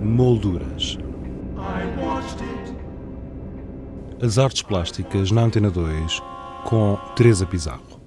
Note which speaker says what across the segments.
Speaker 1: Molduras. As artes plásticas na Antena 2 com Teresa Pizarro.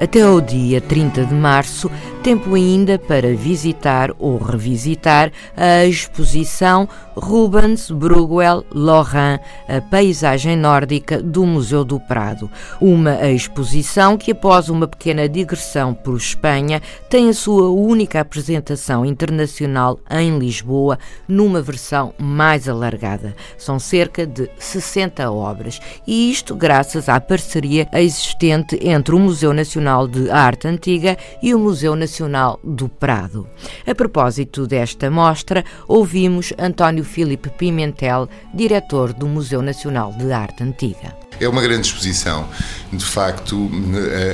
Speaker 2: Até ao dia 30 de março, tempo ainda para visitar ou revisitar a exposição Rubens Bruegel Lorrain, a paisagem nórdica do Museu do Prado. Uma exposição que, após uma pequena digressão por Espanha, tem a sua única apresentação internacional em Lisboa, numa versão mais alargada. São cerca de 60 obras, e isto graças à parceria existente entre o Museu Nacional de Arte Antiga e o Museu Nacional do Prado. A propósito desta mostra, ouvimos António Filipe Pimentel, diretor do Museu Nacional de Arte Antiga.
Speaker 3: É uma grande exposição, de facto,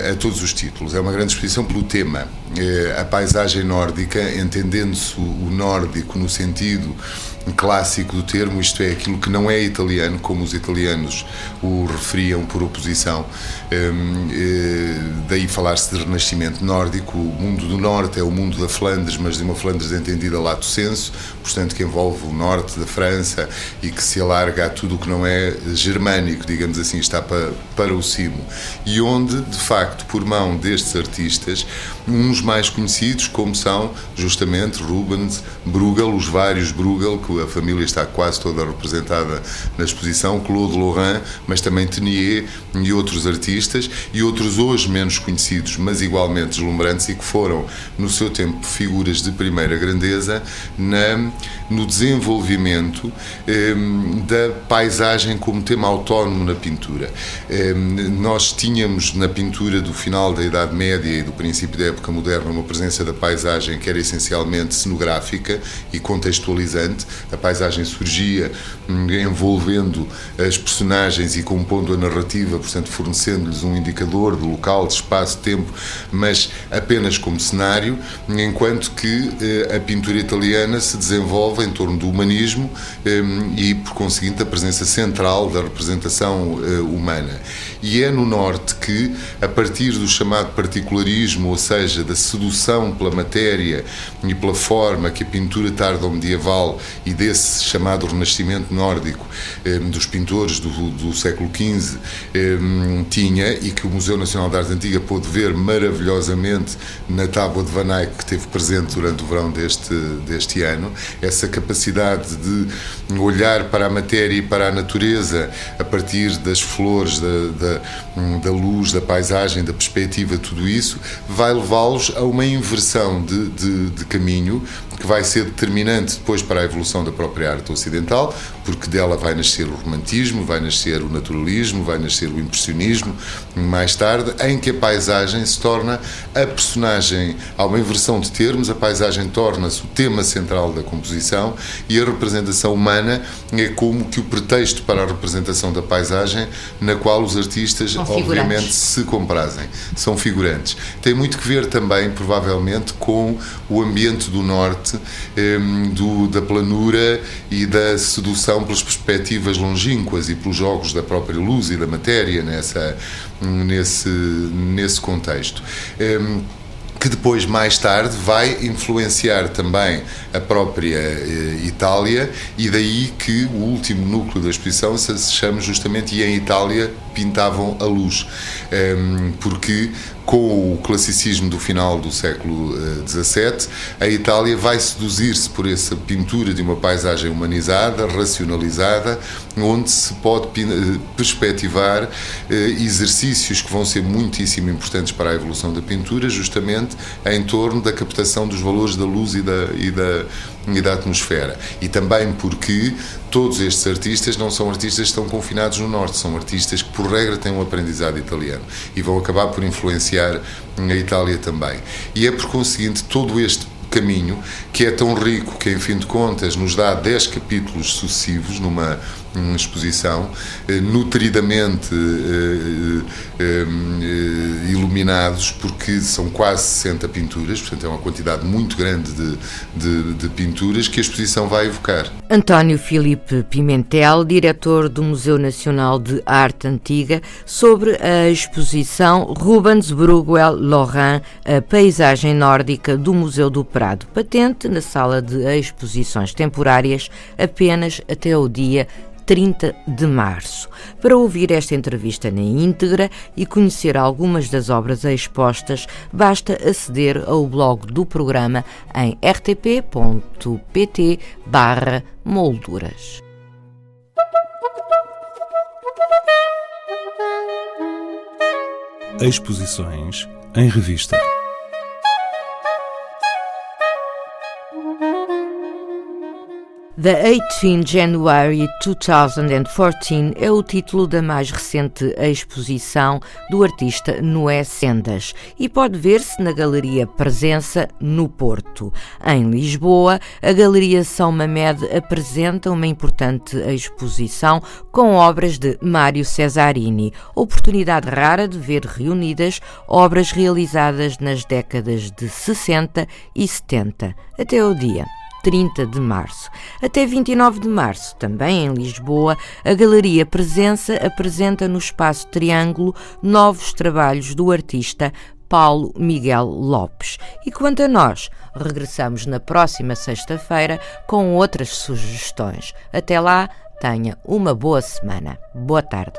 Speaker 3: a, a, todos os títulos. É uma grande exposição pelo tema. É, a paisagem nórdica, entendendo-se o nórdico no sentido clássico do termo, isto é, aquilo que não é italiano, como os italianos o referiam por oposição. Hum, eh, daí falar-se de renascimento nórdico. O mundo do norte é o mundo da Flandres, mas de uma Flandres entendida lato senso, portanto, que envolve o norte da França e que se alarga a tudo o que não é germânico, digamos assim, está para, para o cimo. E onde, de facto, por mão destes artistas, uns mais conhecidos, como são justamente Rubens, Bruegel, os vários Bruegel, que a família está quase toda representada na exposição, Claude Lorrain, mas também Tenier e outros artistas, e outros hoje menos conhecidos, mas igualmente deslumbrantes e que foram, no seu tempo, figuras de primeira grandeza na, no desenvolvimento eh, da paisagem como tema autónomo na pintura. Eh, nós tínhamos na pintura do final da Idade Média e do princípio da época moderna uma presença da paisagem que era essencialmente cenográfica e contextualizante, a paisagem surgia hum, envolvendo as personagens e compondo a narrativa, portanto, fornecendo-lhes um indicador de local, de espaço, tempo, mas apenas como cenário, enquanto que eh, a pintura italiana se desenvolve em torno do humanismo hum, e, por conseguinte, a presença central da representação eh, humana. E é no Norte que, a partir do chamado particularismo, ou seja, da sedução pela matéria e pela forma que a pintura tardo-medieval e desse chamado Renascimento nórdico eh, dos pintores do, do século XV eh, tinha e que o Museu Nacional de Arte Antiga pôde ver maravilhosamente na tábua de Van Eyck que esteve presente durante o verão deste, deste ano, essa capacidade de olhar para a matéria e para a natureza a partir das flores, da, da, da luz, da paisagem, da perspectiva, tudo isso, vai levá-los a uma inversão de, de, de caminho que vai ser determinante depois para a evolução da própria arte ocidental, porque dela vai nascer o romantismo, vai nascer o naturalismo, vai nascer o impressionismo, mais tarde, em que a paisagem se torna a personagem, há uma inversão de termos, a paisagem torna-se o tema central da composição e a representação humana é como que o pretexto para a representação da paisagem, na qual os artistas, obviamente, se comprazem. São figurantes. Tem muito que ver também, provavelmente, com o ambiente do Norte, ehm, do, da planura e da sedução pelas perspectivas longínquas e pelos jogos da própria luz e da matéria nessa, nesse, nesse contexto. Ehm, que depois, mais tarde, vai influenciar também a própria eh, Itália, e daí que o último núcleo da exposição se chama justamente E em Itália pintavam a luz, ehm, porque com o classicismo do final do século XVII, eh, a Itália vai seduzir-se por essa pintura de uma paisagem humanizada, racionalizada, onde se pode eh, perspectivar eh, exercícios que vão ser muitíssimo importantes para a evolução da pintura, justamente em torno da captação dos valores da luz e da, e da, e da atmosfera. E também porque todos estes artistas não são artistas que estão confinados no Norte, são artistas que, por regra, têm um aprendizado italiano e vão acabar por influenciar a Itália também. E é por conseguinte todo este caminho, que é tão rico que, em fim de contas, nos dá 10 capítulos sucessivos numa, numa exposição, eh, nutridamente eh, eh, iluminados, porque são quase 60 pinturas, portanto é uma quantidade muito grande de, de, de pinturas que a exposição vai evocar.
Speaker 2: António Filipe Pimentel, diretor do Museu Nacional de Arte Antiga, sobre a exposição Rubens Bruegel Lorrain, a paisagem nórdica do Museu do Prado, patente na sala de exposições temporárias apenas até o dia 30 de março. Para ouvir esta entrevista na íntegra e conhecer algumas das obras expostas, basta aceder ao blog do programa em rtp.pt/molduras.
Speaker 1: Exposições em revista.
Speaker 2: The 18 January 2014 é o título da mais recente exposição do artista Noé Sendas e pode ver-se na Galeria Presença, no Porto. Em Lisboa, a Galeria São Mamed apresenta uma importante exposição com obras de Mário Cesarini, oportunidade rara de ver reunidas obras realizadas nas décadas de 60 e 70, até o dia 30 de março. Até 29 de março, também em Lisboa, a Galeria Presença apresenta no Espaço Triângulo novos trabalhos do artista Paulo Miguel Lopes. E quanto a nós, regressamos na próxima sexta-feira com outras sugestões. Até lá, tenha uma boa semana. Boa tarde.